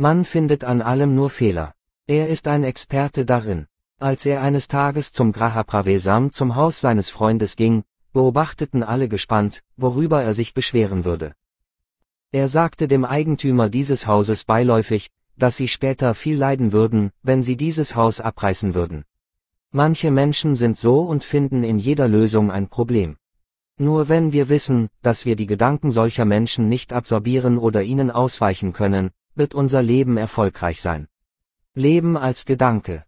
Man findet an allem nur Fehler. Er ist ein Experte darin. Als er eines Tages zum Grahapravesam zum Haus seines Freundes ging, beobachteten alle gespannt, worüber er sich beschweren würde. Er sagte dem Eigentümer dieses Hauses beiläufig, dass sie später viel leiden würden, wenn sie dieses Haus abreißen würden. Manche Menschen sind so und finden in jeder Lösung ein Problem. Nur wenn wir wissen, dass wir die Gedanken solcher Menschen nicht absorbieren oder ihnen ausweichen können, wird unser Leben erfolgreich sein. Leben als Gedanke